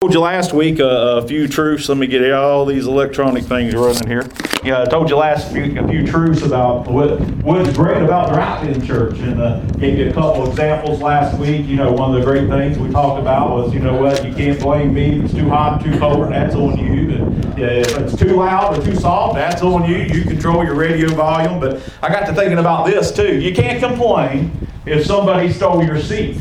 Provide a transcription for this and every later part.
told you last week uh, a few truths. Let me get all these electronic things running here. Yeah, I told you last week a few truths about what what's great about drive-in church, and uh, gave you a couple examples last week. You know, one of the great things we talked about was, you know what, you can't blame me if it's too hot, too cold, that's on you. And if it's too loud or too soft, that's on you. You control your radio volume. But I got to thinking about this too. You can't complain if somebody stole your seat.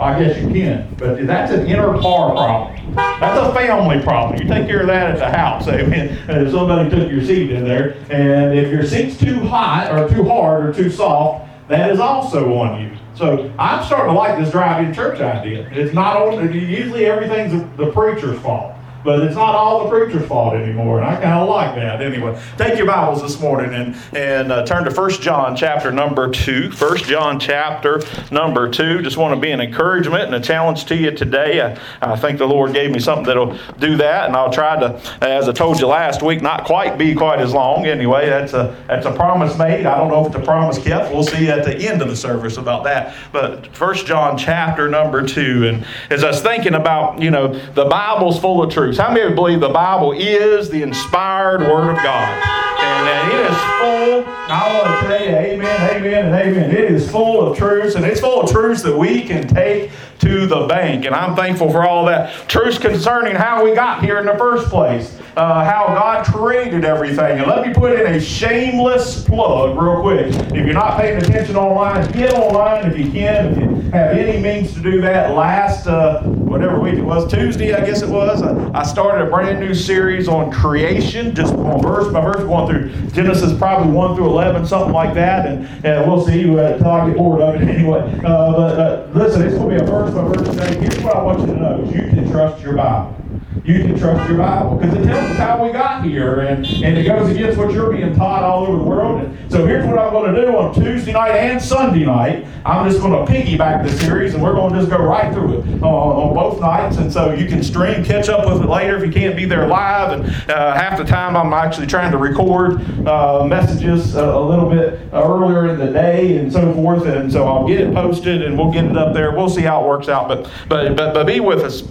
I guess you can, but that's an inner car problem. That's a family problem. You take care of that at the house. Amen. If somebody took your seat in there, and if your seat's too hot or too hard or too soft, that is also on you. So I'm starting to like this drive-in church idea. It's not on. Usually everything's the preacher's fault. But it's not all the preacher's fault anymore, and I kind of like that. Anyway, take your Bibles this morning and, and uh, turn to 1 John chapter number 2. 1 John chapter number 2. Just want to be an encouragement and a challenge to you today. I, I think the Lord gave me something that'll do that, and I'll try to, as I told you last week, not quite be quite as long. Anyway, that's a, that's a promise made. I don't know if the promise kept. We'll see at the end of the service about that. But 1 John chapter number 2. And as I was thinking about, you know, the Bible's full of truth truths. How many believe the Bible is the inspired Word of God? And, and it is full, I want to tell you, amen, amen, and amen. It is full of truths, and it's full of truths that we can take to the bank. And I'm thankful for all that. Truths concerning how we got here in the first place, uh, how God created everything. And let me put in a shameless plug real quick. If you're not paying attention online, get online if you can. If you have any means to do that, last uh, whatever week it was, Tuesday, I guess it was, I started a brand new series on creation, just on verse by verse, going through Genesis probably 1 through 11, something like that. And, and we'll see until I get bored of it anyway. Uh, but uh, listen, it's going to be a verse by verse today. Here's what I want you to know is you can trust your Bible you can trust your Bible because it tells us how we got here, and, and it goes against what you're being taught all over the world. And so here's what I'm going to do on Tuesday night and Sunday night. I'm just going to piggyback the series, and we're going to just go right through it on, on both nights. And so you can stream, catch up with it later if you can't be there live. And uh, half the time I'm actually trying to record uh, messages uh, a little bit earlier in the day and so forth. And so I'll get it posted, and we'll get it up there. We'll see how it works out. But but but, but be with us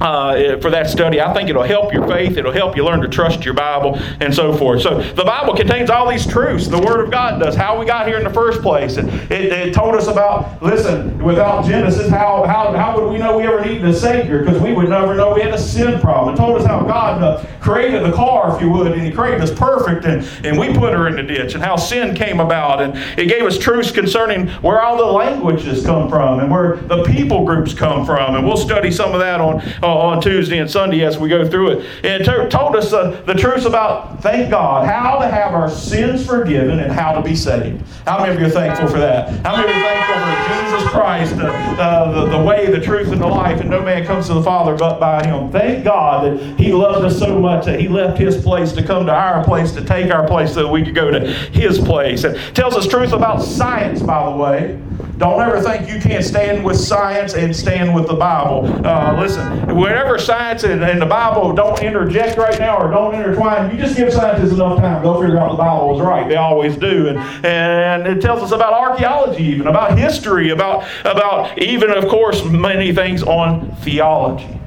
uh, for that study. I think it'll help your faith. It'll help you learn to trust your Bible and so forth. So the Bible contains all these truths. The Word of God does. How we got here in the first place. It, it, it told us about, listen, without Genesis, how, how, how would we know we ever needed a Savior? Because we would never know we had a sin problem. It told us how God uh, created the car, if you would, and He created us perfect, and, and we put her in the ditch, and how sin came about. And it gave us truths concerning where all the languages come from and where the people groups come from. And we'll study some of that on on Tuesday and Sunday as we go through it. And it told us uh, the truth about, thank God, how to have our sins forgiven and how to be saved. How many of you are thankful for that? How many of you are thankful for Jesus Christ, uh, uh, the, the way, the truth, and the life, and no man comes to the Father but by Him? Thank God that He loved us so much that He left His place to come to our place, to take our place so that we could go to His place. It tells us truth about science, by the way. Don't ever think you can't stand with science and stand with the Bible. Uh, listen, whenever science and, and, the Bible don't interject right now or don't intertwine, you just give scientists enough time. They'll figure out the Bible was right. They always do. And, and it tells us about archaeology, even about history, about, about even, of course, many things on theology.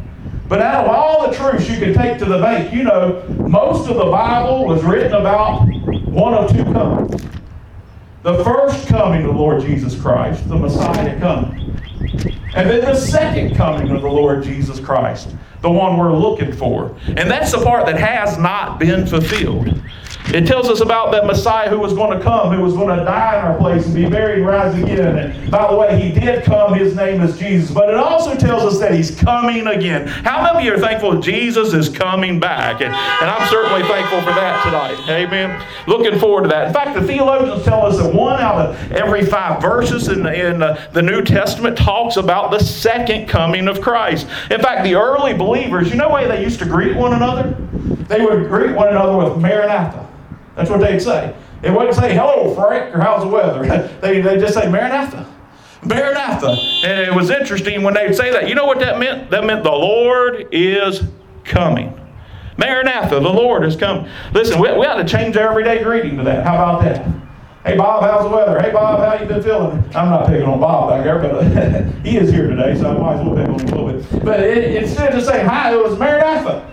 But out of all the truths you can take to the bank, you know, most of the Bible was written about one of two comings. The first coming of the Lord Jesus Christ, the Messiah coming. And then the second coming of the Lord Jesus Christ, the one we're looking for. And that's the part that has not been fulfilled. It tells us about that Messiah who was going to come, who was going to die in our place and be buried and rise again. And by the way, he did come. His name is Jesus. But it also tells us that he's coming again. How many of you are thankful Jesus is coming back? And, and I'm certainly thankful for that tonight. Amen. Looking forward to that. In fact, the theologians tell us that one out of every five verses in, the, in the, the New Testament talks about the second coming of Christ. In fact, the early believers, you know the way they used to greet one another? They would greet one another with Maranatha. That's what they'd say. They wouldn't say, hello, Frank, or how's the weather? they, they just say, Maranatha. Maranatha. And it was interesting when they'd say that. You know what that meant? That meant the Lord is coming. Maranatha, the Lord is coming. Listen, we, we ought to change our everyday greeting to that. How about that? Hey Bob, how's the weather? Hey Bob, how you been feeling? I'm not picking on Bob back there, but he is here today, so I might as well pick on him a little bit. But it, instead of saying hi, it was Maranatha.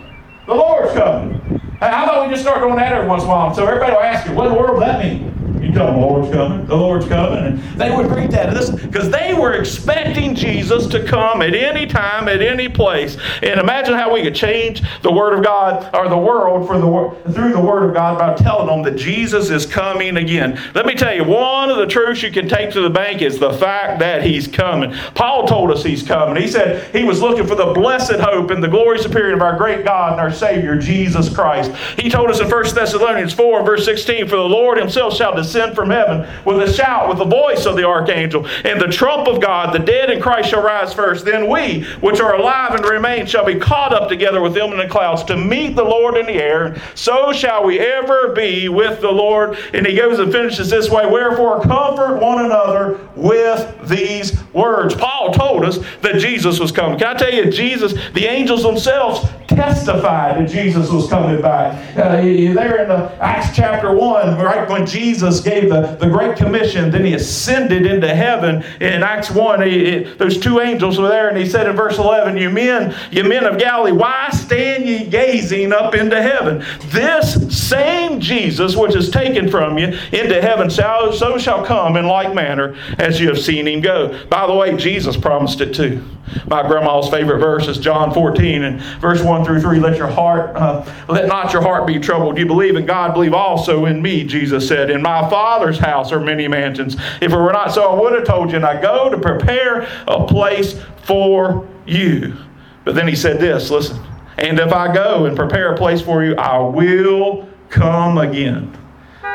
The Lord's coming. How about we just start doing that every once in a while? So everybody will ask you, what in the world does that mean? You tell them the Lord's coming, the Lord's coming, and they would greet that. Because they were expecting Jesus to come at any time, at any place. And imagine how we could change the Word of God or the world for the through the Word of God by telling them that Jesus is coming again. Let me tell you, one of the truths you can take to the bank is the fact that He's coming. Paul told us He's coming. He said he was looking for the blessed hope and the glory superior of our great God and our Savior, Jesus Christ. He told us in 1 Thessalonians 4, verse 16, For the Lord Himself shall descend descend from heaven with a shout, with the voice of the archangel, and the trump of God. The dead in Christ shall rise first. Then we, which are alive and remain, shall be caught up together with them in the clouds to meet the Lord in the air. So shall we ever be with the Lord. And he goes and finishes this way Wherefore, comfort one another with these words. Paul told us that Jesus was coming. Can I tell you, Jesus, the angels themselves testified that Jesus was coming back. Uh, there in the Acts chapter 1, right when Jesus gave the, the Great Commission, then he ascended into heaven. In Acts 1, he, those two angels were there, and he said in verse 11, You men, you men of Galilee, why stand ye gazing up into heaven? This same Jesus, which is taken from you into heaven, so, so shall come in like manner as you have seen him go. By the way, Jesus promised it too. My grandma's favorite verse is John 14 and verse 1 through 3. Let your heart, uh, let not your heart be troubled. You believe in God, believe also in me, Jesus said. In my Father's house are many mansions. If it were not so, I would have told you, and I go to prepare a place for you. But then he said this listen, and if I go and prepare a place for you, I will come again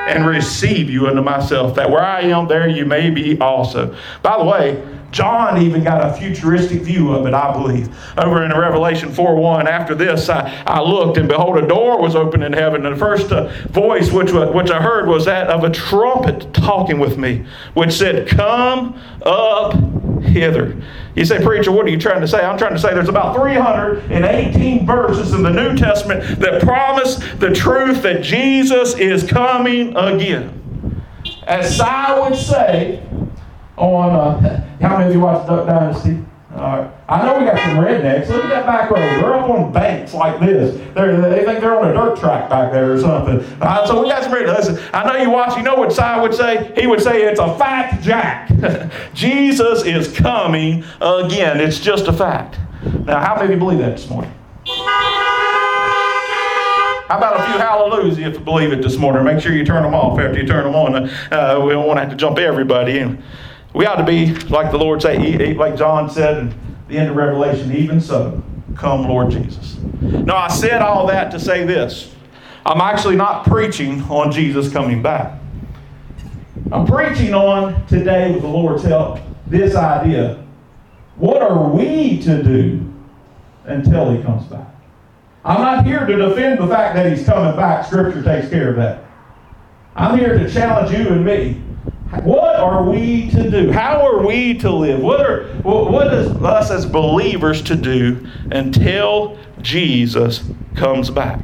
and receive you unto myself, that where I am, there you may be also. By the way, John even got a futuristic view of it, I believe. Over in Revelation 4 1, after this, I, I looked, and behold, a door was opened in heaven. And the first uh, voice which, which I heard was that of a trumpet talking with me, which said, Come up hither. You say, Preacher, what are you trying to say? I'm trying to say there's about 318 verses in the New Testament that promise the truth that Jesus is coming again. As I would say, on, uh, how many of you watch Duck Dynasty? Uh, I know we got some rednecks. Look at that back row. They're up on banks like this. They're, they think they're on a dirt track back there or something. Uh, so we got some rednecks. Listen, I know you watch. You know what Si would say? He would say it's a fact, Jack. Jesus is coming again. It's just a fact. Now, how many of you believe that this morning? How about a few hallelujahs if you believe it this morning? Make sure you turn them off after you turn them on. Uh, we don't want to have to jump everybody in. We ought to be, like the Lord say, like John said in the end of Revelation, even so, come Lord Jesus. Now, I said all that to say this. I'm actually not preaching on Jesus coming back. I'm preaching on today, with the Lord's help, this idea. What are we to do until He comes back? I'm not here to defend the fact that He's coming back. Scripture takes care of that. I'm here to challenge you and me what are we to do? How are we to live? What are what is us as believers to do until Jesus comes back?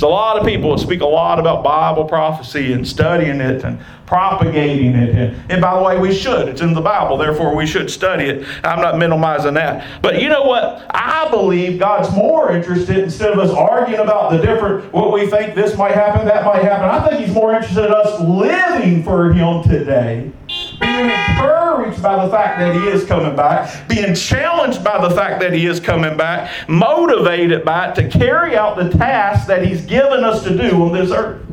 There's a lot of people that speak a lot about Bible prophecy and studying it and propagating it. And, and by the way, we should. It's in the Bible, therefore we should study it. I'm not minimizing that. But you know what? I believe God's more interested, instead of us arguing about the different, what we think this might happen, that might happen, I think He's more interested in us living for Him today being encouraged by the fact that He is coming back, being challenged by the fact that He is coming back, motivated by it to carry out the task that He's given us to do on this earth.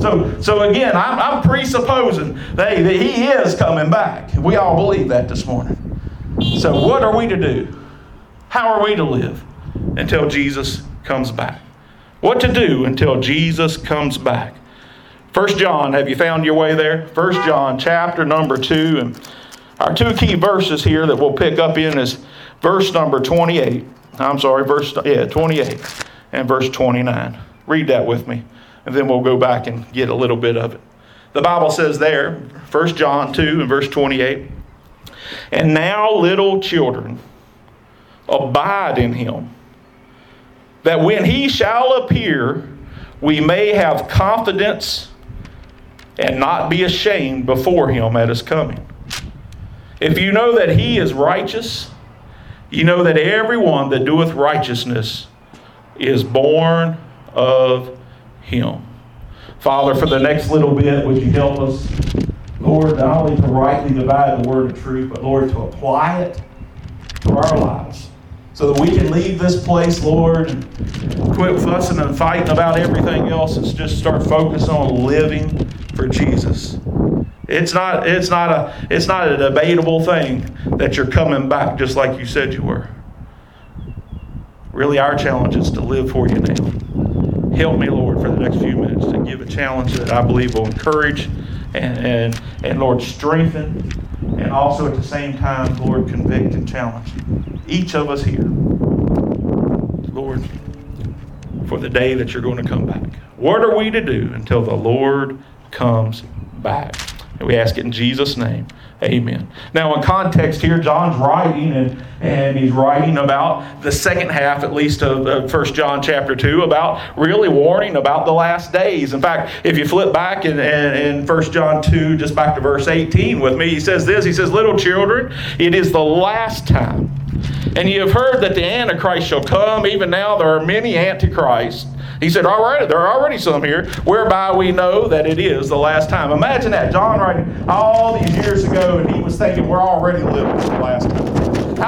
So, so again, I'm, I'm presupposing that, that He is coming back. We all believe that this morning. So, what are we to do? How are we to live until Jesus comes back? What to do until Jesus comes back? First John, have you found your way there? First John, chapter number two, and our two key verses here that we'll pick up in is verse number 28. I'm sorry, verse yeah, 28 and verse 29. Read that with me, and then we'll go back and get a little bit of it. The Bible says there, First John 2 and verse 28, and now little children, abide in him, that when he shall appear, we may have confidence and not be ashamed before him at his coming. If you know that he is righteous, you know that everyone that doeth righteousness is born of him. Father, for the next little bit, would you help us, Lord, not only to rightly divide the word of truth, but Lord, to apply it to our lives so that we can leave this place, Lord, and quit fussing and fighting about everything else and just start focusing on living for Jesus. It's not, it's, not a, it's not a debatable thing that you're coming back just like you said you were. Really, our challenge is to live for you now. Help me, Lord, for the next few minutes to give a challenge that I believe will encourage and, and, and Lord, strengthen, and also at the same time, Lord, convict and challenge each of us here. Lord, for the day that you're going to come back. What are we to do until the Lord comes back? And we ask it in Jesus' name. Amen. Now, in context here, John's writing, and, and he's writing about the second half, at least, of, of 1 John chapter 2, about really warning about the last days. In fact, if you flip back in, in, in 1 John 2, just back to verse 18 with me, he says this He says, Little children, it is the last time. And you have heard that the Antichrist shall come. Even now, there are many Antichrists. He said, All right, there are already some here, whereby we know that it is the last time. Imagine that. John writing all these years ago, and he was thinking we're already living the last time.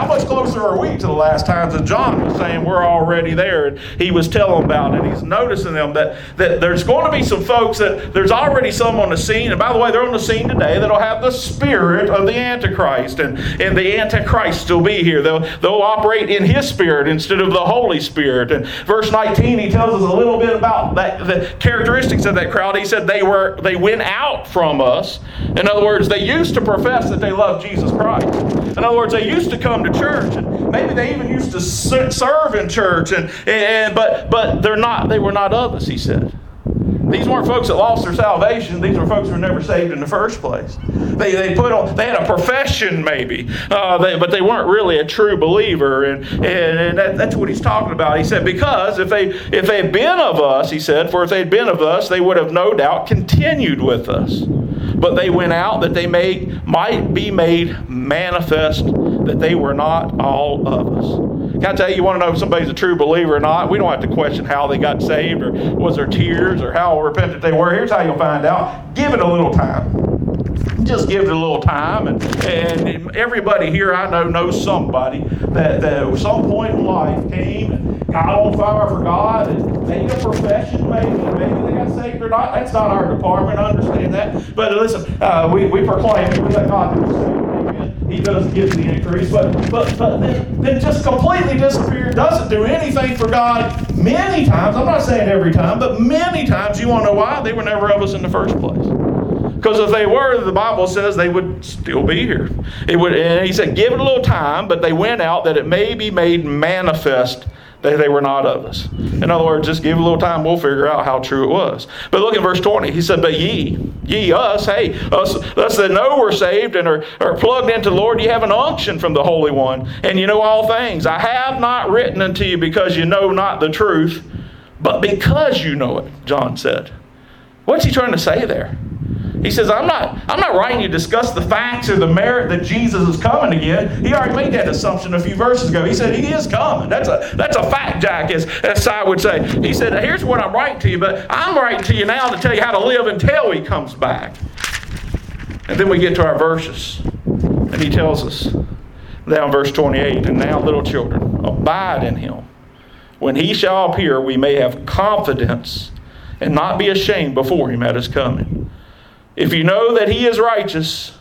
How much closer are we to the last times that John was saying we're already there? And he was telling about it. He's noticing them that, that there's going to be some folks that there's already some on the scene. And by the way, they're on the scene today that'll have the spirit of the Antichrist. And, and the Antichrist will be here. They'll, they'll operate in his spirit instead of the Holy Spirit. And verse 19, he tells us a little bit about that, the characteristics of that crowd. He said they were they went out from us. In other words, they used to profess that they loved Jesus Christ. In other words, they used to come to church, and maybe they even used to serve in church, and, and but but they're not. They were not of us. He said. These weren't folks that lost their salvation. These were folks who were never saved in the first place. They, they put on, they had a profession maybe, uh, they, but they weren't really a true believer. And, and, and that, that's what he's talking about. He said, because if they if they had been of us, he said, for if they'd been of us, they would have no doubt continued with us. But they went out that they may might be made manifest that they were not all of us. Can I tell you, you want to know if somebody's a true believer or not? We don't have to question how they got saved or was there tears or how repentant they were. Here's how you'll find out give it a little time just give it a little time. And, and everybody here I know knows somebody that, that at some point in life came got on fire for God and made a profession, maybe. Maybe they got saved or not. That's not our department. I understand that. But listen, uh, we, we proclaim we let God do He does give the increase, but but but then, then just completely disappear, doesn't do anything for God many times. I'm not saying every time, but many times. You want to know why? They were never of us in the first place. Because if they were, the Bible says they would still be here. It would, and he said, give it a little time, but they went out that it may be made manifest that they were not of us. In other words, just give a little time, we'll figure out how true it was. But look at verse 20. He said, But ye, ye, us, hey, us, us that know we're saved and are, are plugged into the Lord, you have an unction from the Holy One, and you know all things. I have not written unto you because you know not the truth, but because you know it, John said. What's he trying to say there? He says, I'm not, I'm not writing you to discuss the facts or the merit that Jesus is coming again. He already made that assumption a few verses ago. He said, He is coming. That's a, that's a fact, Jack, as, as Si would say. He said, Here's what I'm writing to you, but I'm writing to you now to tell you how to live until He comes back. And then we get to our verses. And He tells us, down verse 28, And now, little children, abide in Him. When He shall appear, we may have confidence and not be ashamed before Him at His coming. If you know that he is righteous,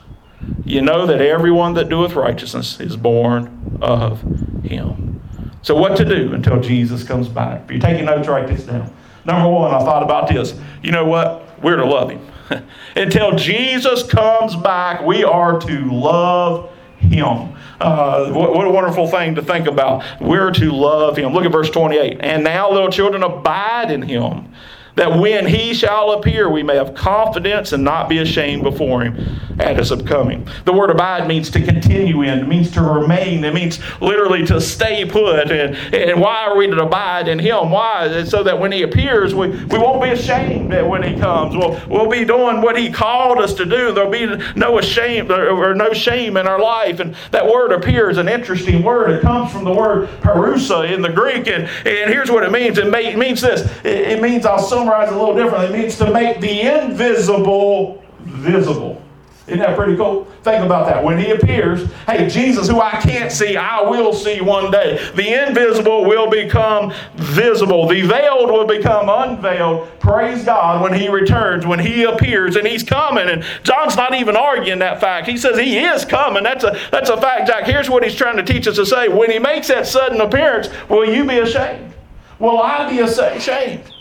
you know that everyone that doeth righteousness is born of him. So, what to do until Jesus comes back? If you're taking notes, write this down. Number one, I thought about this. You know what? We're to love him. until Jesus comes back, we are to love him. Uh, what, what, a wonderful thing to think about. We're to love him. Look at verse 28. And now, little children, abide in him that when he shall appear, we may have confidence and not be ashamed before him at his upcoming. The word abide means to continue in, it means to remain, it means literally to stay put. And, and why are we to abide in him? Why? So that when he appears, we, we won't be ashamed that when he comes. We'll, we'll be doing what he called us to do. There'll be no shame or no shame in our life. And that word appears an interesting word. It comes from the word parousia in the Greek. And, and here's what it means. It, may, it means this. It, it means, I'll summarize a little differently. It means to make the invisible visible. Isn't that pretty cool? Think about that. When he appears, hey, Jesus, who I can't see, I will see one day. The invisible will become visible. The veiled will become unveiled. Praise God when he returns, when he appears, and he's coming. And John's not even arguing that fact. He says he is coming. That's a, that's a fact, Jack. Here's what he's trying to teach us to say. When he makes that sudden appearance, will you be ashamed? Will I be ashamed?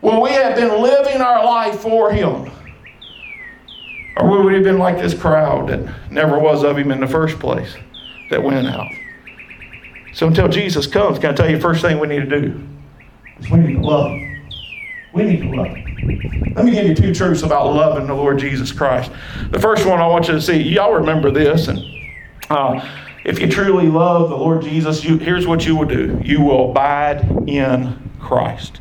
Will we have been living our life for him? Or we would we have been like this crowd that never was of him in the first place that went out? So until Jesus comes, can I tell you the first thing we need to do? Is we need to love him. We need to love him. Let me give you two truths about loving the Lord Jesus Christ. The first one I want you to see, y'all remember this, and uh, if you truly love the Lord Jesus, you, here's what you will do you will abide in Christ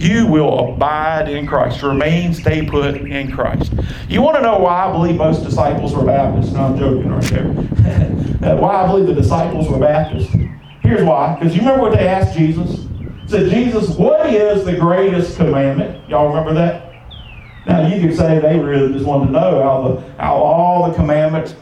you will abide in Christ. Remain, stay put in Christ. You want to know why I believe most disciples were Baptists? No, I'm joking right there. why I believe the disciples were Baptists? Here's why. Because you remember what they asked Jesus? Said, Jesus, what is the greatest commandment? Y'all remember that? Now you could say they really just wanted to know how, the, how all the commandments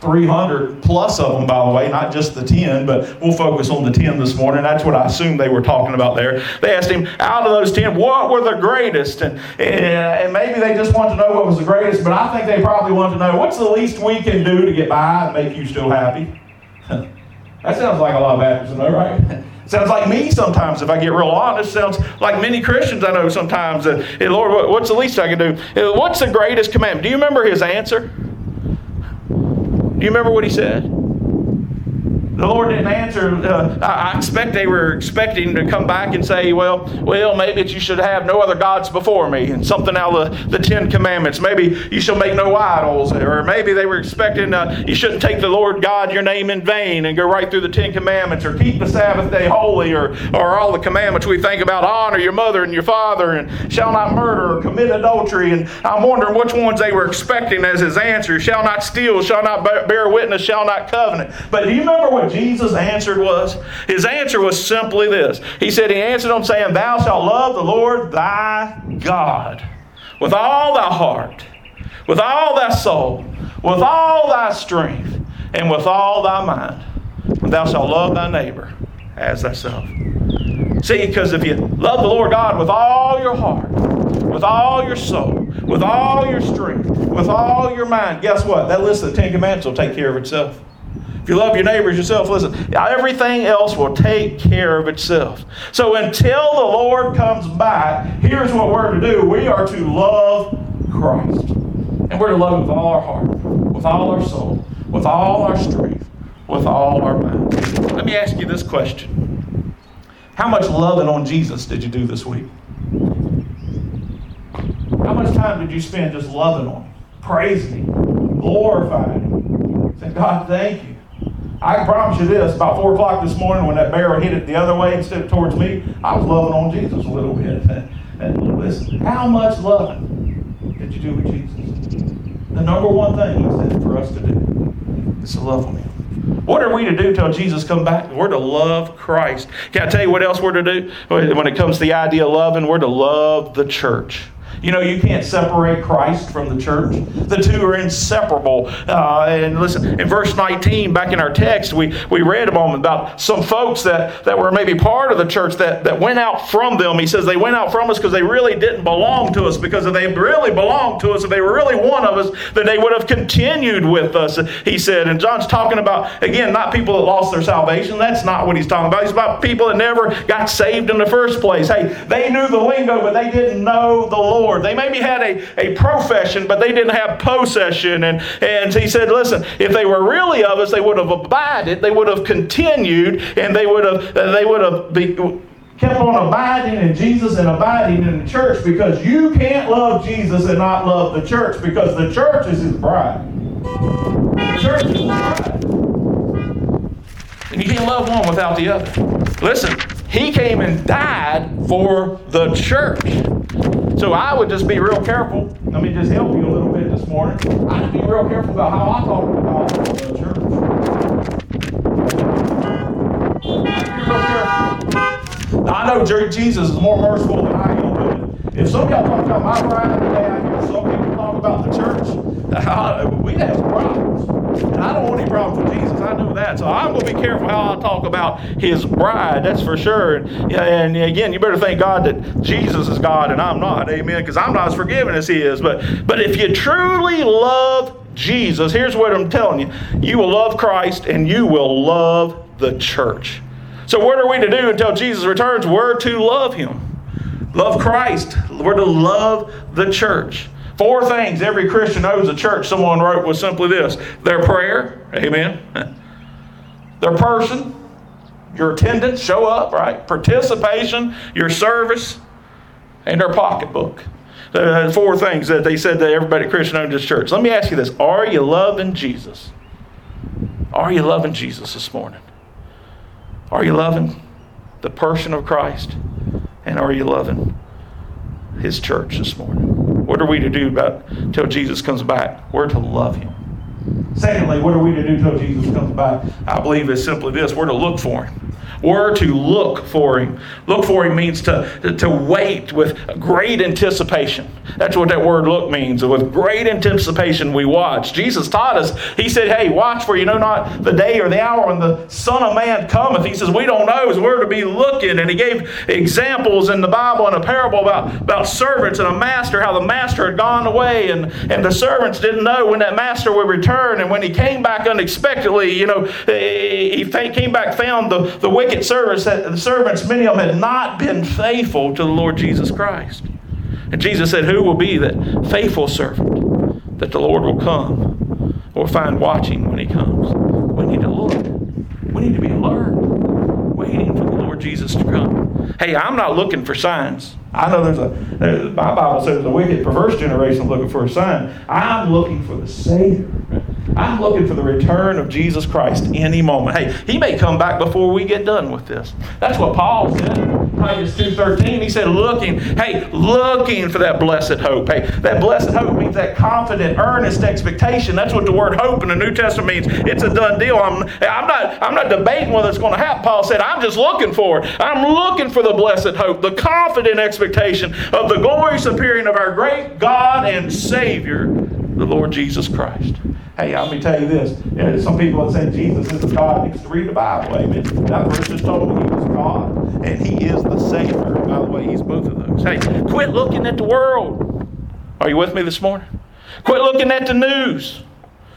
300 plus of them, by the way, not just the 10, but we'll focus on the 10 this morning. That's what I assume they were talking about there. They asked him, out of those 10, what were the greatest? And, and maybe they just want to know what was the greatest, but I think they probably want to know what's the least we can do to get by and make you still happy? that sounds like a lot of Baptists, know, right? Sounds like me sometimes, if I get real honest. Sounds like many Christians I know sometimes. That, hey, Lord, what's the least I can do? What's the greatest commandment? Do you remember his answer? Do you remember what he said? The Lord didn't answer. Uh, I expect they were expecting to come back and say, well, well, maybe you should have no other gods before me, and something out of the, the Ten Commandments. Maybe you shall make no idols, or maybe they were expecting uh, you shouldn't take the Lord God your name in vain and go right through the Ten Commandments, or keep the Sabbath day holy, or or all the commandments we think about honor your mother and your father, and shall not murder or commit adultery. And I'm wondering which ones they were expecting as his answer: shall not steal, shall not bear witness, shall not covenant. But do you remember what Jesus answered was? His answer was simply this. He said, He answered them saying, Thou shalt love the Lord thy God with all thy heart, with all thy soul, with all thy strength, and with all thy mind. And thou shalt love thy neighbor as thyself. See, because if you love the Lord God with all your heart, with all your soul, with all your strength, with all your mind, guess what? That list of the Ten Commandments will take care of itself. If you love your neighbors yourself, listen, everything else will take care of itself. So until the Lord comes back, here's what we're to do we are to love Christ. And we're to love him with all our heart, with all our soul, with all our strength, with all our mind. Let me ask you this question How much loving on Jesus did you do this week? How much time did you spend just loving on him, praising him, glorifying him? Saying, God, thank you. I promise you this about 4 o'clock this morning when that barrel hit it the other way instead of towards me, I was loving on Jesus a little bit. And listen, how much loving did you do with Jesus? The number one thing he said for us to do is to love on him. What are we to do till Jesus come back? We're to love Christ. Can I tell you what else we're to do? When it comes to the idea of loving, we're to love the church. You know, you can't separate Christ from the church. The two are inseparable. Uh, and listen, in verse 19, back in our text, we, we read a moment about some folks that, that were maybe part of the church that, that went out from them. He says they went out from us because they really didn't belong to us. Because if they really belonged to us, if they were really one of us, then they would have continued with us, he said. And John's talking about, again, not people that lost their salvation. That's not what he's talking about. He's about people that never got saved in the first place. Hey, they knew the lingo, but they didn't know the Lord. Lord. They maybe had a, a profession, but they didn't have possession. And, and he said, listen, if they were really of us, they would have abided, they would have continued, and they would have, they would have be, kept on abiding in Jesus and abiding in the church because you can't love Jesus and not love the church because the church is his bride. The church is his bride. And you can't love one without the other. Listen, he came and died for the church. So I would just be real careful. Let me just help you a little bit this morning. I'd be real careful about how I talk about the church. I know Jesus is more merciful than I am, but if some of y'all talk about my bride today, I hear some people talk about the church, we'd have problems. And I don't want any problems with Jesus. I know that. So I'm going to be careful how I talk about his bride. That's for sure. And, and again, you better thank God that Jesus is God and I'm not. Amen. Because I'm not as forgiving as he is. But, but if you truly love Jesus, here's what I'm telling you you will love Christ and you will love the church. So, what are we to do until Jesus returns? We're to love him. Love Christ. We're to love the church. Four things every Christian knows a church, someone wrote, was simply this their prayer, amen, their person, your attendance, show up, right? Participation, your service, and their pocketbook. Uh, four things that they said that everybody Christian owned this church. Let me ask you this Are you loving Jesus? Are you loving Jesus this morning? Are you loving the person of Christ? And are you loving his church this morning? What are we to do about till Jesus comes back? We're to love him. Secondly, what are we to do till Jesus comes back? I believe it's simply this we're to look for him. We're to look for him. Look for him means to, to wait with great anticipation. That's what that word look means. With great anticipation, we watch. Jesus taught us, He said, Hey, watch for you know not the day or the hour when the Son of Man cometh. He says, We don't know, so we're to be looking. And He gave examples in the Bible and a parable about, about servants and a master, how the master had gone away and, and the servants didn't know when that master would return. And when he came back unexpectedly, you know, he came back, found the, the wicked servants, the servants, many of them had not been faithful to the Lord Jesus Christ. And Jesus said, Who will be that faithful servant that the Lord will come or find watching when he comes? We need to look. We need to be alert, waiting for the Lord Jesus to come. Hey, I'm not looking for signs. I know there's a, there's, my Bible says the wicked, perverse generation looking for a sign. I'm looking for the Savior. I'm looking for the return of Jesus Christ any moment. Hey, he may come back before we get done with this. That's what Paul said. Titus 2.13, he said, looking, hey, looking for that blessed hope. Hey, that blessed hope means that confident, earnest expectation. That's what the word hope in the New Testament means. It's a done deal. I'm, I'm, not, I'm not debating whether it's going to happen. Paul said, I'm just looking for it. I'm looking for the blessed hope, the confident expectation of the glorious appearing of our great God and Savior, the Lord Jesus Christ. Hey, let me tell you this. Some people have said Jesus is God needs to read the Bible. Amen. That verse just told he was God and he is the Savior. By the way, he's both of those. Hey, quit looking at the world. Are you with me this morning? Quit looking at the news.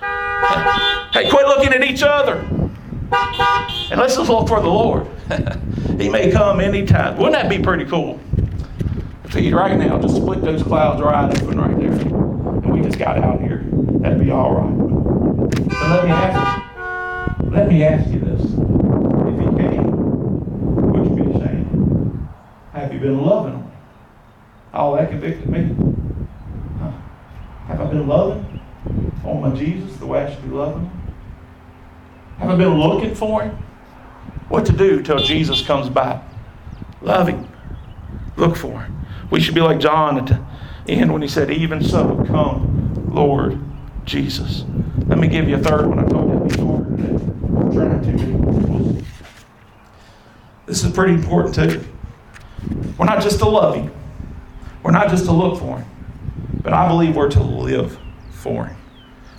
Hey, quit looking at each other. And let's just look for the Lord. he may come anytime. Wouldn't that be pretty cool? If he right now just split those clouds right open right there. And we just got out here. That'd be all right. But let me ask you, let me ask you this. If he came, would you be ashamed? Have you been loving him? Oh, that convicted me. Huh? Have I been loving on my Jesus the way I should be loving him? Have I been looking for him? What to do till Jesus comes back? Love him. Look for him. We should be like John at the end when he said, Even so, come, Lord Jesus. Let me give you a third one. I told you before. This is pretty important too. We're not just to love Him, we're not just to look for Him, but I believe we're to live for Him.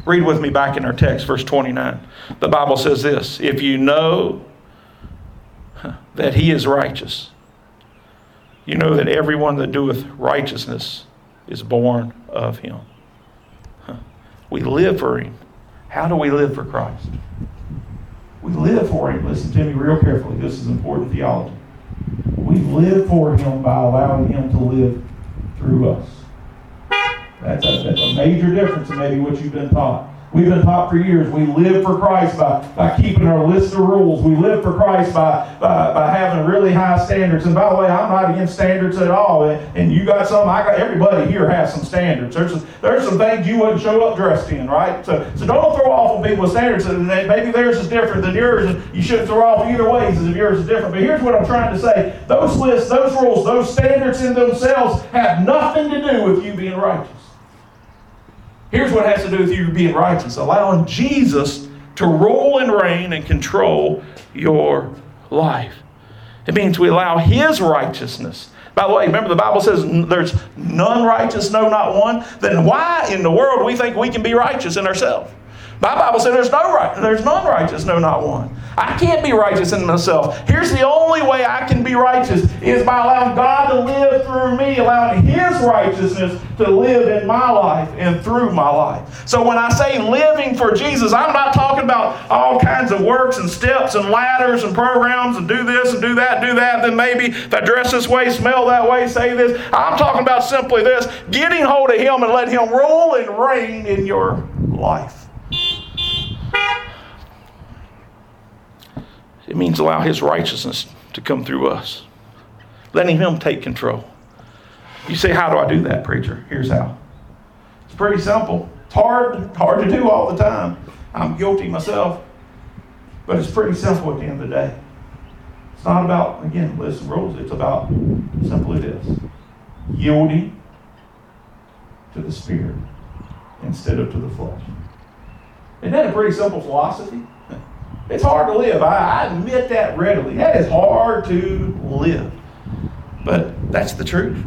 Read with me back in our text, verse 29. The Bible says this If you know that He is righteous, you know that everyone that doeth righteousness is born of Him. We live for Him. How do we live for Christ? We live for Him. Listen to me real carefully. This is important theology. We live for Him by allowing Him to live through us. That's a, that's a major difference in maybe what you've been taught. We've been taught for years we live for Christ by, by keeping our list of rules. We live for Christ by, by, by having really high standards. And by the way, I'm not against standards at all. And, and you got some, I got everybody here has some standards. There's some, there's some things you wouldn't show up dressed in, right? So, so don't throw off on people's standards. Maybe theirs is different than yours, and you shouldn't throw off either way because if yours is different. But here's what I'm trying to say those lists, those rules, those standards in themselves have nothing to do with you being righteous. Here's what has to do with you being righteous allowing Jesus to rule and reign and control your life. It means we allow His righteousness. By the way, remember the Bible says there's none righteous, no, not one. Then why in the world we think we can be righteous in ourselves? My Bible says there's no right, there's none righteous, no, not one. I can't be righteous in myself. Here's the only way I can be righteous is by allowing God to live through me, allowing His righteousness to live in my life and through my life. So when I say living for Jesus, I'm not talking about all kinds of works and steps and ladders and programs and do this and do that, do that, then maybe if I dress this way, smell that way, say this. I'm talking about simply this getting hold of Him and let Him rule and reign in your life. It means allow His righteousness to come through us, letting Him take control. You say, How do I do that, preacher? Here's how. It's pretty simple. It's hard, hard to do all the time. I'm guilty myself. But it's pretty simple at the end of the day. It's not about, again, list of rules. It's about simply this yielding to the Spirit instead of to the flesh. Isn't that a pretty simple philosophy? It's hard to live. I, I admit that readily. That is hard to live. But that's the truth.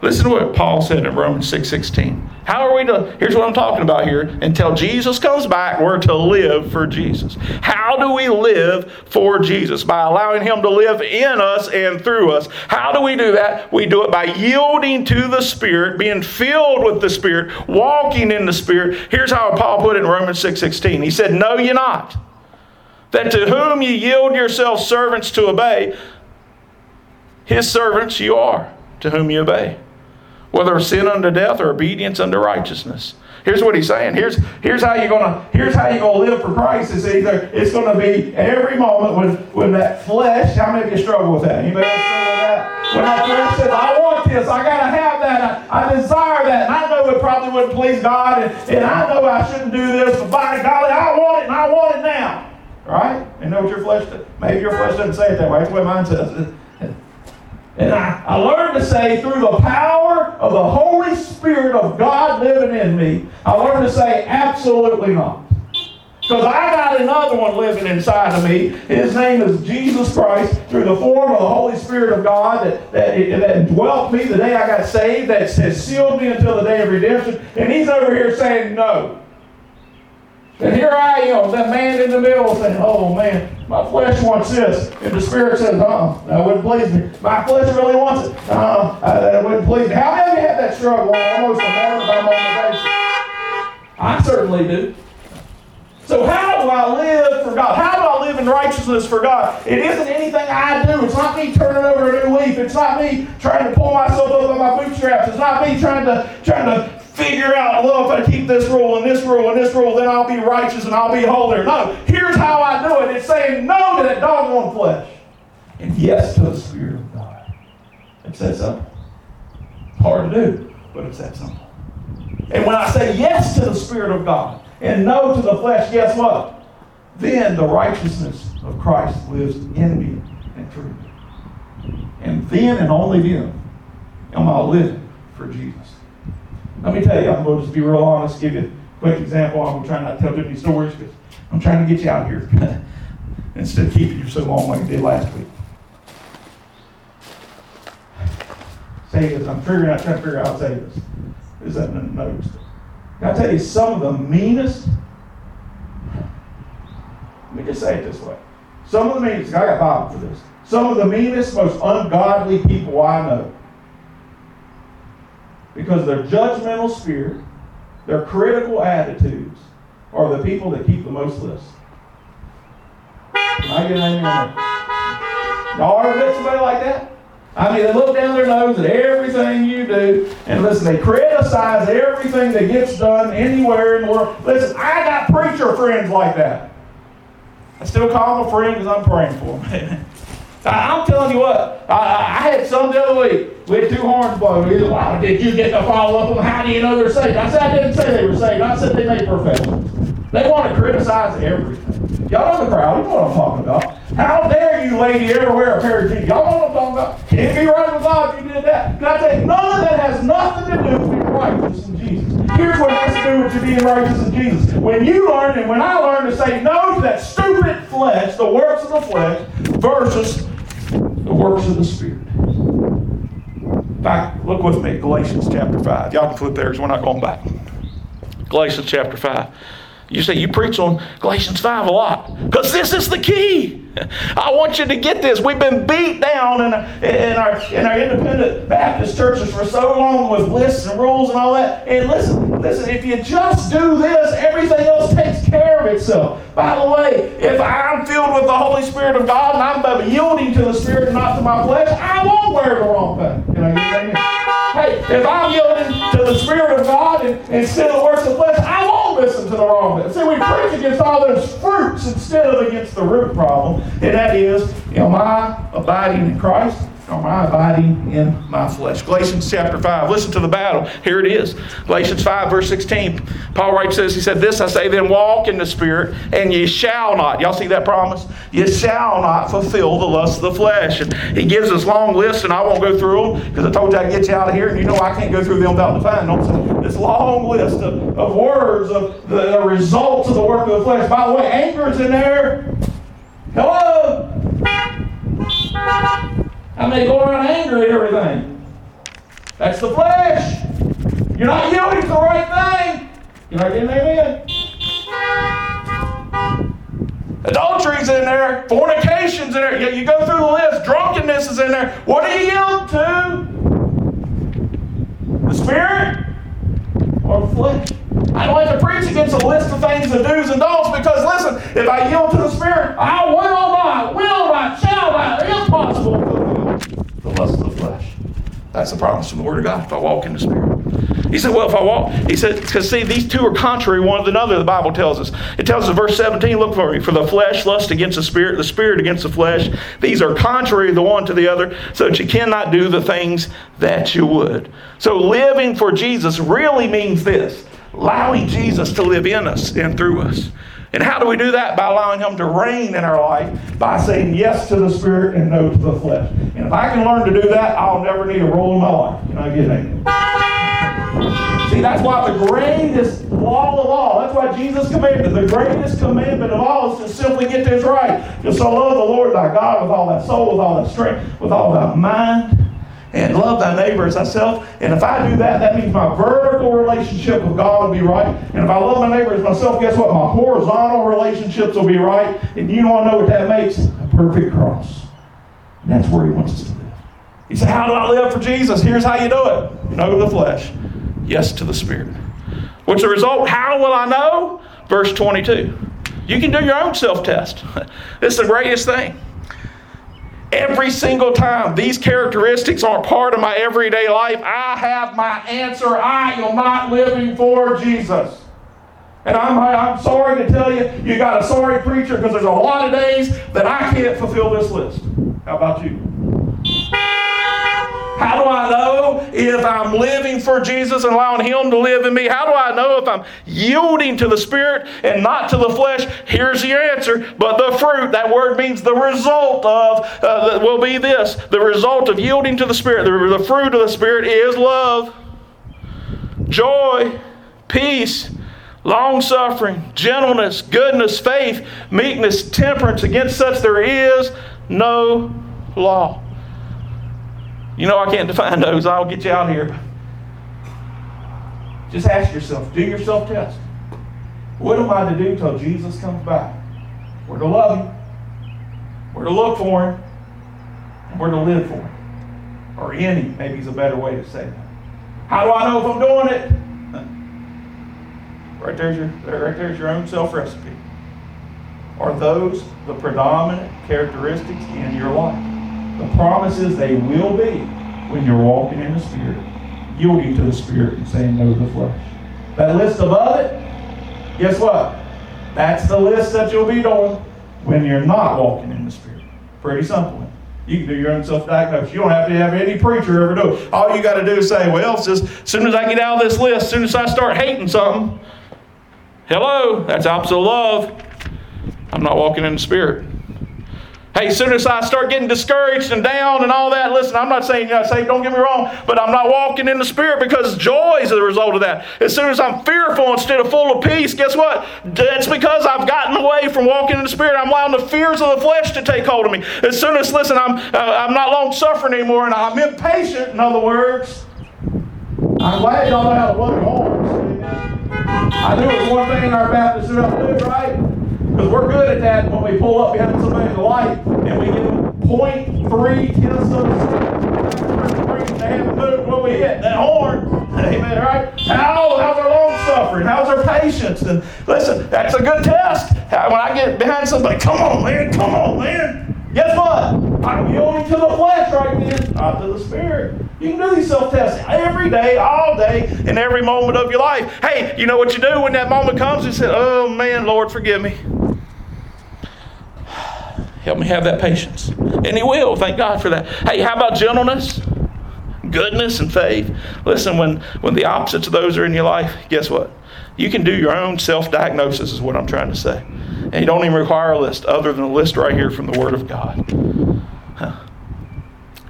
Listen to what Paul said in Romans 6 16. How are we to, here's what I'm talking about here, until Jesus comes back, we're to live for Jesus. How do we live for Jesus? By allowing Him to live in us and through us. How do we do that? We do it by yielding to the Spirit, being filled with the Spirit, walking in the Spirit. Here's how Paul put it in Romans 6 16. He said, Know ye not that to whom ye yield yourselves servants to obey, his servants you are, to whom you obey. Whether sin unto death or obedience unto righteousness. Here's what he's saying. Here's, here's how you're gonna here's how you're gonna live for Christ. It's either it's gonna be every moment when when that flesh, how many of you struggle with that? Anybody struggle with that? When that flesh says, I want this, I gotta have that, I, I desire that, and I know it probably wouldn't please God, and, and I know I shouldn't do this, but by golly, I want it and I want it now. Right? And know what your flesh does. Maybe your flesh doesn't say it that way. That's the way mine says it. And I, I learned to say, through the power of the Holy Spirit of God living in me, I learned to say, absolutely not. Because I got another one living inside of me. His name is Jesus Christ through the form of the Holy Spirit of God that, that, that dwelt me the day I got saved, that has sealed me until the day of redemption. And he's over here saying, no. And here I am, that man in the middle saying, oh man, my flesh wants this. And the Spirit says, uh that wouldn't please me. My flesh really wants it. Uh, that wouldn't please me. How many of you have that struggle almost a moment by moment? I certainly do. So how do I live for God? How do I live in righteousness for God? It isn't anything I do. It's not me turning over a new leaf. It's not me trying to pull myself up by my bootstraps. It's not me trying to trying to figure out, well, if I keep this rule and this rule and this rule, then I'll be righteous and I'll be holy. No, here's how I do it. It's saying no to that doggone flesh and yes to the Spirit of God. It's that simple. Hard to do, but it's that simple. And when I say yes to the Spirit of God and no to the flesh, guess what? Then the righteousness of Christ lives in me and through me. And then and only then am I living for Jesus. Let me tell you, I'm going to just be real honest, give you a quick example. I'm trying not to tell too many stories because I'm trying to get you out here instead of keeping you so long like I did last week. Say this, I'm figuring out, trying to figure out how to say this. Is that? Can I tell you some of the meanest? Let me just say it this way. Some of the meanest, I got Bible for this. Some of the meanest, most ungodly people I know because their judgmental spirit, their critical attitudes, are the people that keep the most lists. Can I get an amen? Y'all ever met somebody like that? I mean, they look down their nose at everything you do, and listen, they criticize everything that gets done anywhere in the world. Listen, I got preacher friends like that. I still call them a friend because I'm praying for them. I'm telling you what, I, I, had some the other week. We had two horns blowing. Wow, did you get to follow up on how do you know they're saved? I said, I didn't say they were saved. I said they made professions. They want to criticize everything. Y'all know the crowd. You know what I'm talking about. How dare you, lady, ever wear a pair of jeans? Y'all know what I'm talking about. If you right with God, if you did that. Can I tell you, none of that has nothing to do with being righteous in Jesus. Here's what has to do with you being righteous in Jesus. When you learn and when I learn to say no to that stupid flesh, the works of the flesh, versus the works of the Spirit. In fact, look with me, Galatians chapter 5. Y'all can flip there because we're not going back. Galatians chapter 5. You say you preach on Galatians 5 a lot because this is the key. I want you to get this. We've been beat down in, in, our, in our independent Baptist churches for so long with lists and rules and all that. And listen, listen, if you just do this, everything else takes care of itself. By the way, if I'm filled with the Holy Spirit of God and I'm yielding to the Spirit and not to my flesh, I won't wear the wrong thing. Can I get that? Hey, if I'm yielding to the Spirit of God and, instead of the works of flesh, I won't listen to the wrong thing. See, we preach against all those fruits instead of against the root problem, and that is, am I abiding in Christ? Am I abiding in my flesh? Galatians chapter 5. Listen to the battle. Here it is. Galatians 5, verse 16. Paul writes this. He said, This I say, then walk in the Spirit, and ye shall not. Y'all see that promise? Ye shall not fulfill the lust of the flesh. And he gives this long list, and I won't go through them because I told you I'd get you out of here, and you know I can't go through them without defining them. This long list of, of words of the, the results of the work of the flesh. By the way, anchor's in there. Hello? How many go around angry at everything? That's the flesh. You're not yielding to the right thing. You're not getting amen. Adultery's in there, fornication's in there. You go through the list, drunkenness is in there. What do you yield to? The spirit or the flesh? I don't have to preach against a list of things, the do's and don'ts, because listen, if I yield to the Spirit, I will not, will not, shall not, impossible the lust of the flesh. That's the promise from the Word of God if I walk in the Spirit. He said, Well, if I walk, he said, because see, these two are contrary one to another, the Bible tells us. It tells us in verse 17, look for me, for the flesh lust against the spirit, the spirit against the flesh. These are contrary the one to the other, so that you cannot do the things that you would. So living for Jesus really means this allowing Jesus to live in us and through us. And how do we do that? By allowing Him to reign in our life, by saying yes to the Spirit and no to the flesh. And if I can learn to do that, I'll never need a role in my life. Can I get it? See, that's why the greatest law of all, that's why Jesus commanded, the greatest commandment of all is to simply get this right. Just so love the Lord thy God with all thy soul, with all thy strength, with all thy mind, and love thy neighbor as thyself. And if I do that, that means my vertical relationship with God will be right. And if I love my neighbor as myself, guess what? My horizontal relationships will be right. And you want to know what that makes? A perfect cross. And that's where he wants us to live. He said, How do I live for Jesus? Here's how you do it. No to the flesh, yes to the Spirit. What's the result? How will I know? Verse 22. You can do your own self test. is the greatest thing. Every single time these characteristics are part of my everyday life, I have my answer. I am not living for Jesus. And I'm, I'm sorry to tell you, you got a sorry preacher because there's a lot of days that I can't fulfill this list. How about you? How do I know if I'm living for Jesus and allowing Him to live in me? How do I know if I'm yielding to the Spirit and not to the flesh? Here's the answer. But the fruit, that word means the result of, uh, will be this the result of yielding to the Spirit. The, the fruit of the Spirit is love, joy, peace, long suffering, gentleness, goodness, faith, meekness, temperance. Against such there is no law. You know I can't define those. I'll get you out here. Just ask yourself, do your self test. What am I to do till Jesus comes back? We're to love Him. We're to look for Him. And we're to live for Him. Or in Him, maybe is a better way to say that. How do I know if I'm doing it? Right there's your, right there's your own self recipe. Are those the predominant characteristics in your life? The promise is they will be when you're walking in the Spirit, yielding to the Spirit and saying no to the flesh. That list above it, guess what? That's the list that you'll be doing when you're not walking in the Spirit. Pretty simple. You can do your own self-diagnosis. You don't have to have any preacher ever do it. All you got to do is say, well, just as soon as I get out of this list, as soon as I start hating something, hello, that's opposite of love. I'm not walking in the Spirit. Hey, as soon as I start getting discouraged and down and all that, listen, I'm not saying you're not saved, don't get me wrong, but I'm not walking in the Spirit because joy is the result of that. As soon as I'm fearful instead of full of peace, guess what? That's because I've gotten away from walking in the Spirit. I'm allowing the fears of the flesh to take hold of me. As soon as, listen, I'm, uh, I'm not long suffering anymore and I'm impatient, in other words. I'm glad y'all know how to work horns. I knew it was one thing in our Baptist do, right? Because we're good at that when we pull up behind somebody in the light and we get 0.3 tenths of a second. They haven't moved when we hit that horn. Amen, right? How, how's our long suffering? How's our patience? And listen, that's a good test. When I get behind somebody, come on, man, come on, man. Guess what? I'm yielding to the flesh right then, not to the spirit. You can do these self tests every day, all day, in every moment of your life. Hey, you know what you do when that moment comes? You say, Oh man, Lord, forgive me. Help me have that patience. And He will. Thank God for that. Hey, how about gentleness? Goodness and faith. Listen, when, when the opposites of those are in your life, guess what? You can do your own self diagnosis, is what I'm trying to say. And you don't even require a list other than a list right here from the Word of God.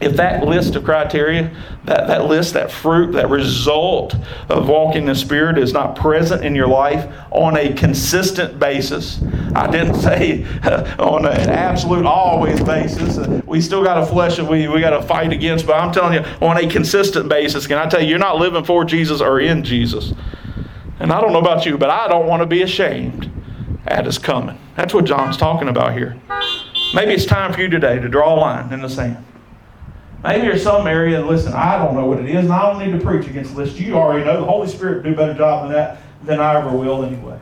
If that list of criteria, that, that list, that fruit, that result of walking in the Spirit is not present in your life on a consistent basis, I didn't say uh, on an absolute always basis. Uh, we still got a flesh that we, we got to fight against, but I'm telling you, on a consistent basis, can I tell you, you're not living for Jesus or in Jesus. And I don't know about you, but I don't want to be ashamed at his coming. That's what John's talking about here. Maybe it's time for you today to draw a line in the sand. Maybe there's some area, and listen, I don't know what it is, and I don't need to preach against this. You already know the Holy Spirit do a better job than that than I ever will anyway.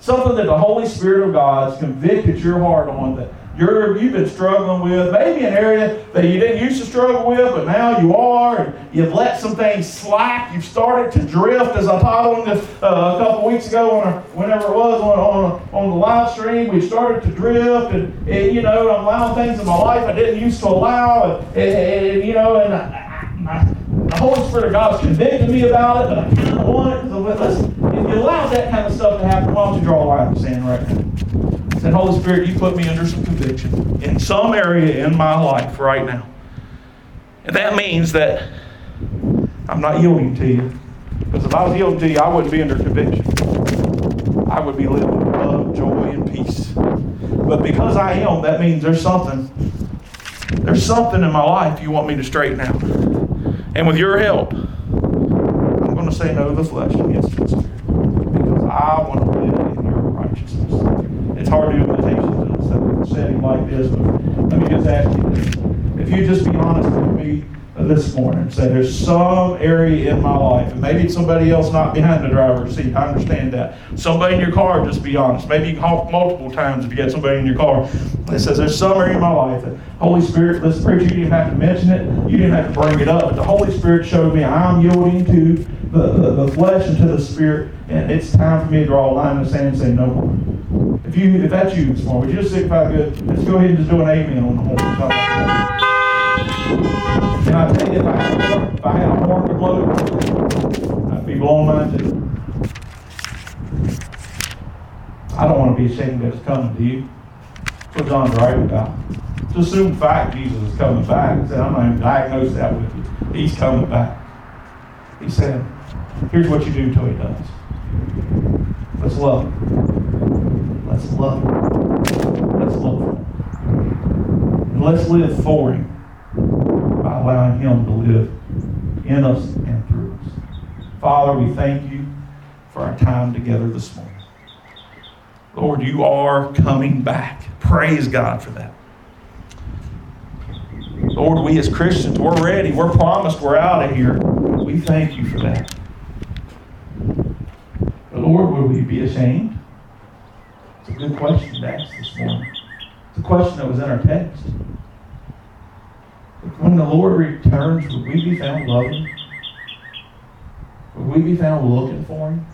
Something that the Holy Spirit of God has convicted your heart on that you're, you've been struggling with, maybe an area that you didn't used to struggle with, but now you are, and you've let some things slack. You've started to drift, as I taught on this uh, a couple weeks ago, on whenever it was on, on, on the live stream. We started to drift, and, and, you know, I'm allowing things in my life I didn't used to allow, and, and, and you know, and I, the Holy Spirit of God is convicting me about it, but I kind of want it. So listen, if you allow that kind of stuff to happen, why don't you draw a line in the sand right now? Say, Holy Spirit, you put me under some conviction in some area in my life right now. And that means that I'm not yielding to you. Because if I was yielding to you, I wouldn't be under conviction. I would be living in love, joy, and peace. But because I am, that means there's something. There's something in my life you want me to straighten out. And with your help, I'm going to say no to the flesh against the spirit. Because I want to live in your righteousness. It's hard to do meditations in a setting like this, but let me just ask you this. If you just be honest with me, this morning. Say there's some area in my life, and maybe it's somebody else not behind the driver's seat. I understand that. Somebody in your car, just be honest. Maybe you can honk multiple times if you got somebody in your car. It says there's some area in my life that Holy Spirit, let's preach. You didn't have to mention it. You didn't have to bring it up. But the Holy Spirit showed me I'm yielding to the, the, the flesh and to the Spirit, and it's time for me to draw a line in the sand and say no more. If you if that's you this morning, would you just back good? Let's go ahead and just do an amen on the horn. I tell you, if I had, if I had a horn to blow, I'd be blowing mine too. I don't want to be ashamed that it's coming to you. That's what John's right about. It's assumed fact Jesus is coming back. He said, I'm not even diagnose that with you. He's coming back. He said, here's what you do until he does. Let's love. Let's love. Let's love him. And let's live for him allowing Him to live in us and through us. Father, we thank you for our time together this morning. Lord, you are coming back. Praise God for that. Lord, we as Christians, we're ready. We're promised we're out of here. We thank you for that. But Lord, will we be ashamed? It's a good question to ask this morning. It's a question that was in our text. When the Lord returns, would we be found loving? Would we be found looking for Him?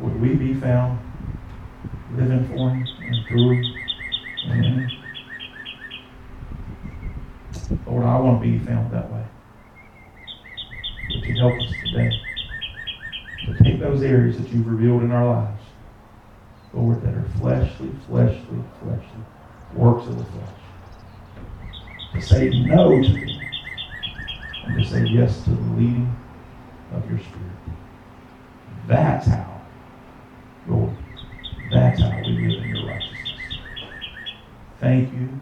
Would we be found living for Him and through Him and in Him? Lord, I want to be found that way. Would you help us today to take those areas that you've revealed in our lives, Lord, that are fleshly, fleshly, fleshly, works of the flesh, to say no to them and to say yes to the leading of your Spirit. That's how, Lord, that's how we live in your righteousness. Thank you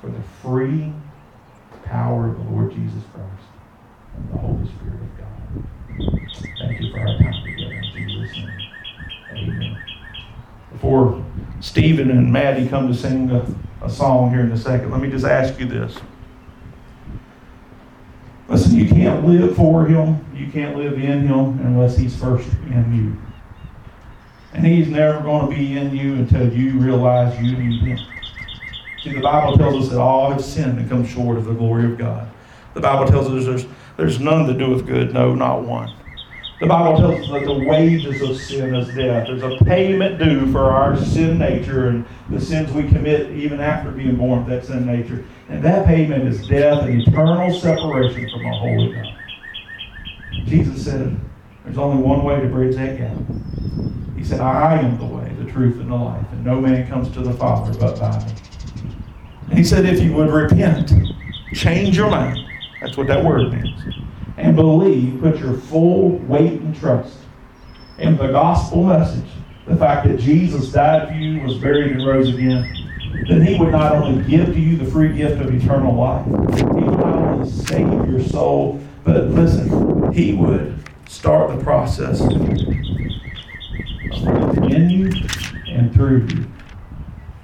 for the free power of the Lord Jesus Christ and the Holy Spirit of God. Thank you for our time together in Jesus' name. Amen. Before Stephen and Maddie come to sing a, a song here in a second, let me just ask you this. Listen, you can't live for him, you can't live in him unless he's first in you. And he's never going to be in you until you realize you need him. See, the Bible tells us that all have sinned and come short of the glory of God. The Bible tells us there's, there's none that doeth good, no, not one. The Bible tells us that the wages of sin is death. There's a payment due for our sin nature and the sins we commit even after being born with that sin nature. And that payment is death and eternal separation from a holy God. Jesus said, There's only one way to bridge that gap. He said, I am the way, the truth, and the life, and no man comes to the Father but by me. And he said, If you would repent, change your mind. That's what that word means. And believe, put your full weight and trust in the gospel message, the fact that Jesus died for you, was buried, and rose again then he would not only give to you the free gift of eternal life, he would not only save your soul, but listen, he would start the process in you and through you.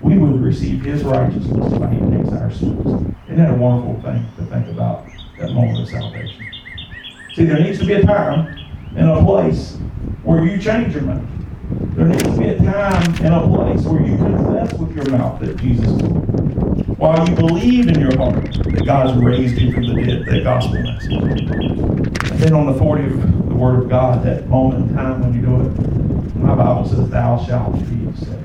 We would receive his righteousness by he takes our sins. Isn't that a wonderful thing to think about that moment of salvation? See, there needs to be a time and a place where you change your mind. There needs to be a time and a place where you confess with your mouth that Jesus is Lord. While you believe in your heart that God has raised him from the dead, that gospel message. And then on the 40 of the Word of God, that moment in time when you do it, my Bible says, Thou shalt be saved.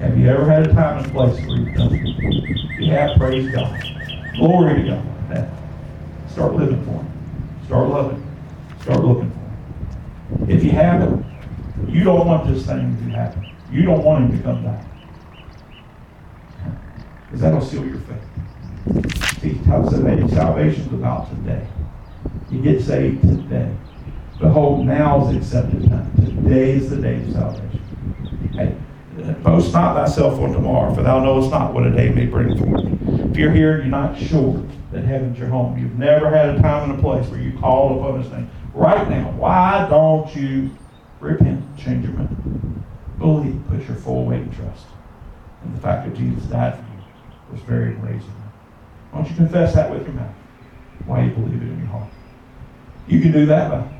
Have you ever had a time and place where you've done it? If you have, praise God. Glory to God. Start living for Him. Start loving. Start looking for Him. If you haven't, you don't want this thing to happen. You don't want him to come back. Because that'll seal your faith. See, Todd said salvation's about today. You get saved today. Behold, now is the accepted time. Today is the day of salvation. Hey, boast not thyself on tomorrow, for thou knowest not what a day may bring forth. If you're here you're not sure that heaven's your home, you've never had a time and a place where you called upon this name. Right now, why don't you repent, change your mind. Believe, put your full weight and trust in the fact that Jesus died for you, was raised again. Why don't you confess that with your mouth? Why you believe it in your heart? You can do that by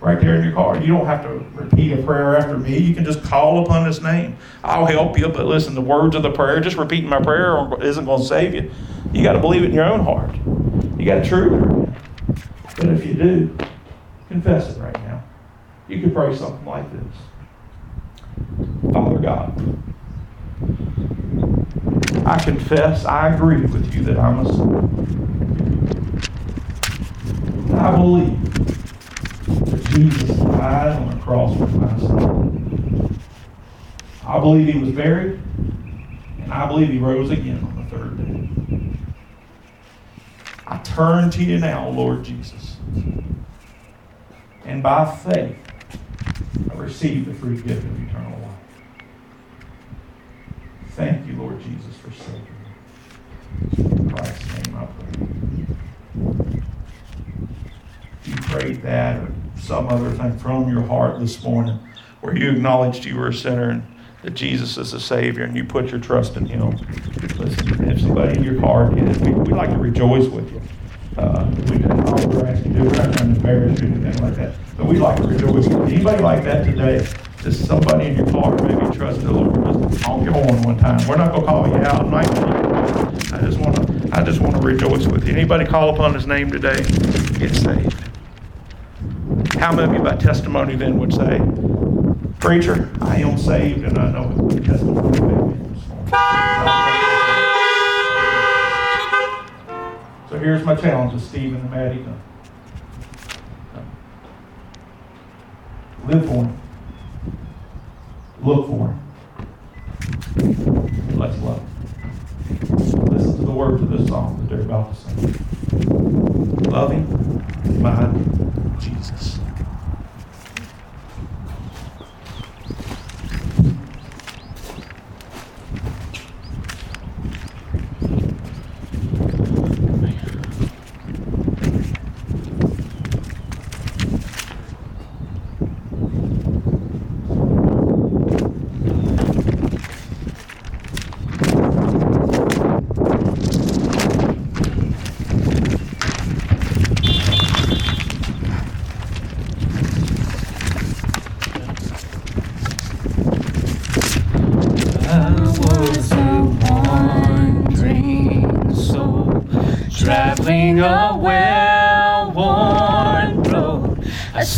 right there in your car. You don't have to repeat a prayer after me. You can just call upon His name. I'll help you, but listen, the words of the prayer, just repeating my prayer isn't going to save you. You got to believe it in your own heart. You got to truly. But if you do, confess it right now. You could pray something like this Father God, I confess, I agree with you that I'm a sinner. I believe that Jesus died on the cross for my sin. I believe he was buried, and I believe he rose again on the third day. I turn to you now, Lord Jesus. And by faith, I receive the free gift of eternal life. Thank you, Lord Jesus, for saving me. In Christ's name I pray. If you prayed that or some other thing from your heart this morning where you acknowledged you were a sinner and that Jesus is a Savior and you put your trust in Him, listen, if somebody in your car did, we, we'd like to rejoice with you. Uh, we didn't all we're asking to do, we're not trying to embarrass you or anything like that. But we'd like to rejoice. With you. Anybody like that today? Just somebody in your car, maybe trust the Lord. Just honk your horn one time. We're not going to call you out. I just want to I just want to rejoice with you. Anybody call upon his name today, get saved. How many of you by testimony then would say, Preacher, I am saved and I know what testimony So here's my challenge to Stephen and Maddie. Live for him. Look for him. Let's love. Listen to the words of this song that they're about to sing. Loving my Jesus.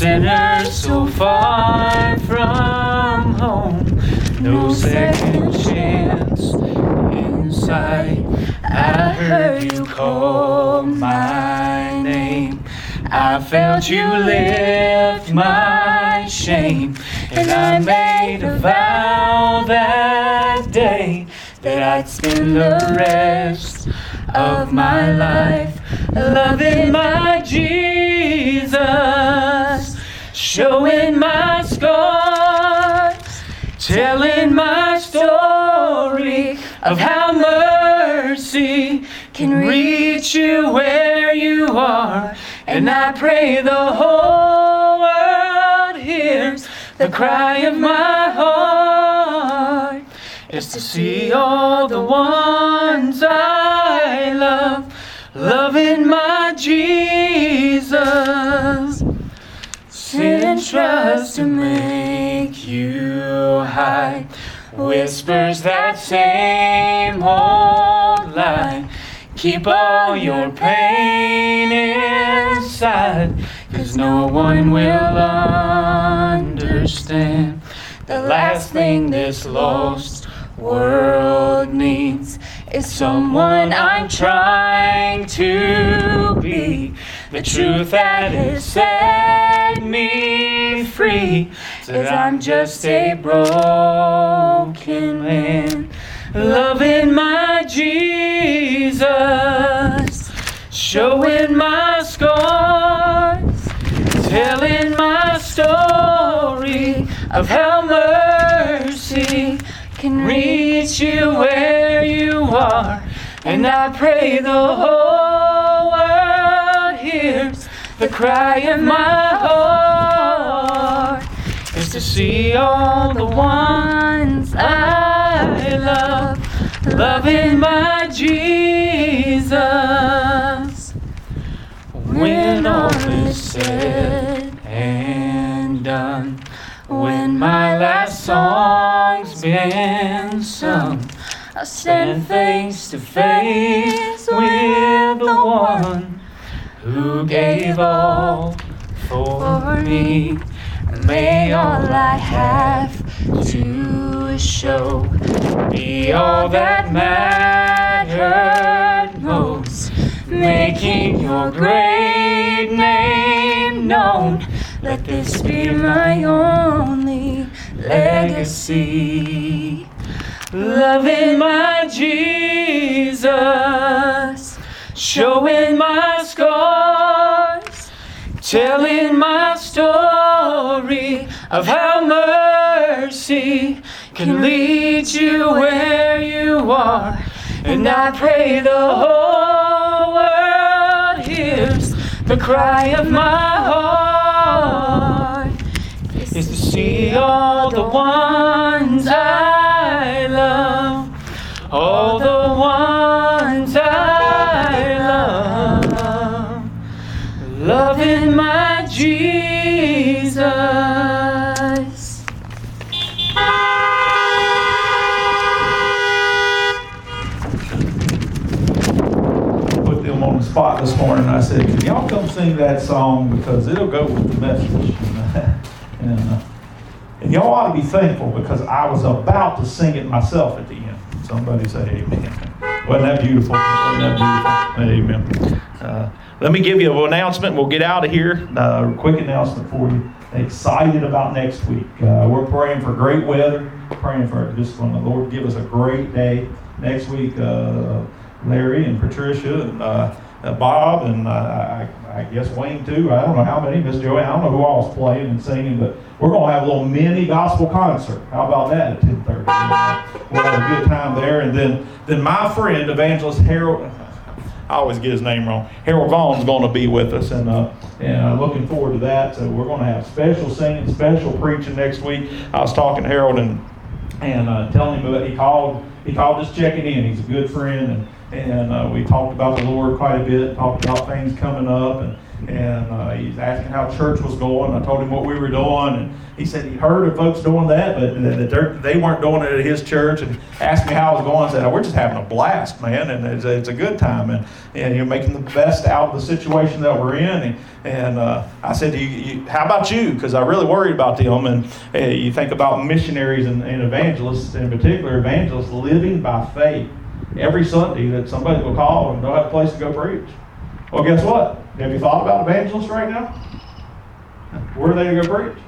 Sinner so far from home. No second chance in sight. I heard you call my name. I felt you lift my shame. And I made a vow that day that I'd spend the rest of my life loving my Jesus. Showing my scars, telling my story of how mercy can reach you where you are. And I pray the whole world hears the cry of my heart. Is to see all the ones I love loving my Jesus. Sin tries to make you hide, whispers that same old lie. Keep all your pain inside, cause no one will understand. The last thing this lost world needs is someone I'm trying to be. The truth that has set me free says I'm just a broken man, loving my Jesus, showing my scars, telling my story of how mercy can reach you where you are. And I pray the whole world hears the cry of my heart is to see all the ones I love loving my Jesus. When all is said and done, my last song's been sung, I'll stand face to face with the one who gave all for me. May all I have to show be all that mattered most, making your great name known. Let this be my only legacy. Loving my Jesus, showing my scars, telling my story of how mercy can lead you where you are. And I pray the whole world hears the cry of my heart see all the ones I love, all the ones I love, loving my Jesus. Put them on the spot this morning. I said, "Can y'all come sing that song because it'll go with the message." and, uh, y'all ought to be thankful because I was about to sing it myself at the end. Somebody say Amen. Wasn't that beautiful? Wasn't that beautiful? Amen. Uh, let me give you an announcement. We'll get out of here. Uh, quick announcement for you. Excited about next week. Uh, we're praying for great weather. Praying for just when the Lord give us a great day next week. Uh, Larry and Patricia and uh, uh, Bob and I, I, guess Wayne too. I don't know how many. Miss Joey. I don't know who all is playing and singing, but we're going to have a little mini gospel concert. How about that at 10:30? We'll have a good time there. And then, then my friend Evangelist Harold. I always get his name wrong. Harold Vaughn's going to be with us, and uh, and I'm looking forward to that. So we're going to have special singing, special preaching next week. I was talking to Harold and and uh, telling him about he called he called just checking in. He's a good friend, and and uh, we talked about the Lord quite a bit. Talked about things coming up, and and uh, he's asking how church was going. I told him what we were doing, and he said he heard of folks doing that, but that they weren't doing it at his church. And asked me how I was going. I said, oh, "We're just having a blast, man, and it's, it's a good time, and and you're making the best out of the situation that we're in." And, and uh, I said, you, you, "How about you?" Because I really worried about them. And uh, you think about missionaries and, and evangelists, in particular, evangelists living by faith. Every Sunday, that somebody will call and they'll have a place to go preach. Well, guess what? Have you thought about evangelists right now? Where are they to go preach?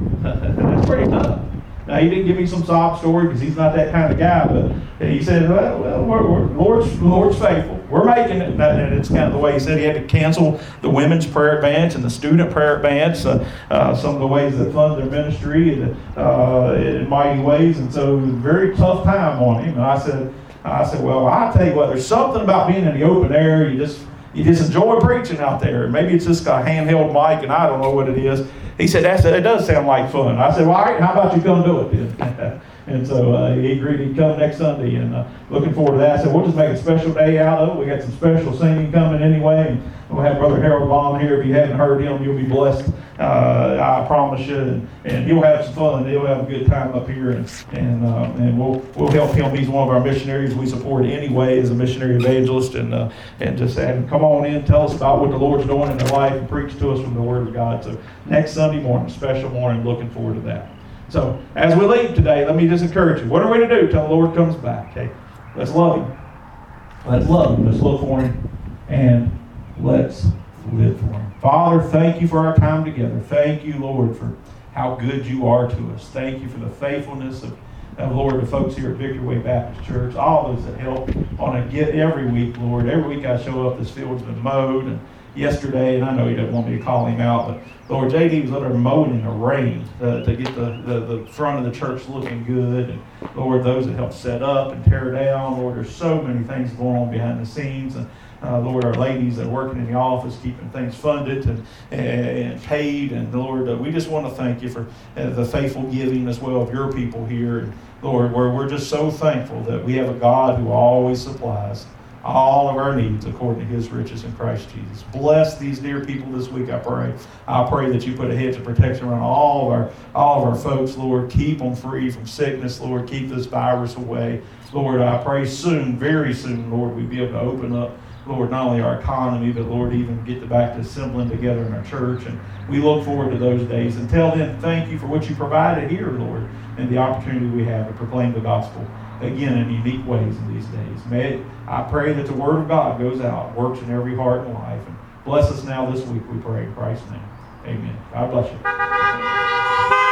That's pretty tough. Now, he didn't give me some sob story because he's not that kind of guy, but he said, well, well we're, we're, Lord's, Lord's faithful. We're making it. And it's kind of the way he said he had to cancel the women's prayer advance and the student prayer advance, uh, uh, some of the ways that fund their ministry uh, in mighty ways. And so it was a very tough time on him. And I said, I said, well, I tell you what, there's something about being in the open air. You just you just enjoy preaching out there. Maybe it's just a handheld mic, and I don't know what it is. He said, That's, it does sound like fun. I said, Well, all right, how about you come do it then? and so uh, he agreed he'd come next Sunday, and uh, looking forward to that. So we'll just make a special day out of it. We got some special singing coming anyway. And we'll have Brother Harold Vaughn here. If you haven't heard him, you'll be blessed. Uh, I promise you. And, and, he'll have some fun. He'll have a good time up here, and and, uh, and we'll we'll help him. He's one of our missionaries. We support anyway as a missionary evangelist, and uh, and just have him come on in, tell us about what the Lord's doing in their life, and preach to us from the Word of God. So next Sunday morning, special morning. Looking forward to that. So as we leave today, let me just encourage you. What are we to do till the Lord comes back? Okay, let's love Him. Let's love Him. Let's look for Him, and let's live for Him. Father, thank you for our time together. Thank you, Lord, for how good you are to us. Thank you for the faithfulness of, of Lord, the folks here at Victory Way Baptist Church, all those that help on a get every week, Lord. Every week I show up, this field's been mowed, and yesterday, and I know he doesn't want me to call him out, but Lord, JD was under mowing in the rain uh, to get the, the, the, front of the church looking good. And Lord, those that helped set up and tear down. Lord, there's so many things going on behind the scenes. And uh, Lord, our ladies that are working in the office, keeping things funded and, and paid. And Lord, uh, we just want to thank you for uh, the faithful giving as well of your people here. And Lord, we're, we're just so thankful that we have a God who always supplies all of our needs according to his riches in Christ Jesus. Bless these dear people this week, I pray. I pray that you put a hedge of protection around all of our all of our folks, Lord. Keep them free from sickness, Lord. Keep this virus away. Lord, I pray soon, very soon, Lord, we be able to open up, Lord, not only our economy, but Lord, even get back to assembling together in our church. And we look forward to those days. Until then, thank you for what you provided here, Lord, and the opportunity we have to proclaim the gospel again in unique ways in these days. May it, I pray that the word of God goes out, works in every heart and life, and bless us now this week, we pray in Christ's name. Amen. God bless you.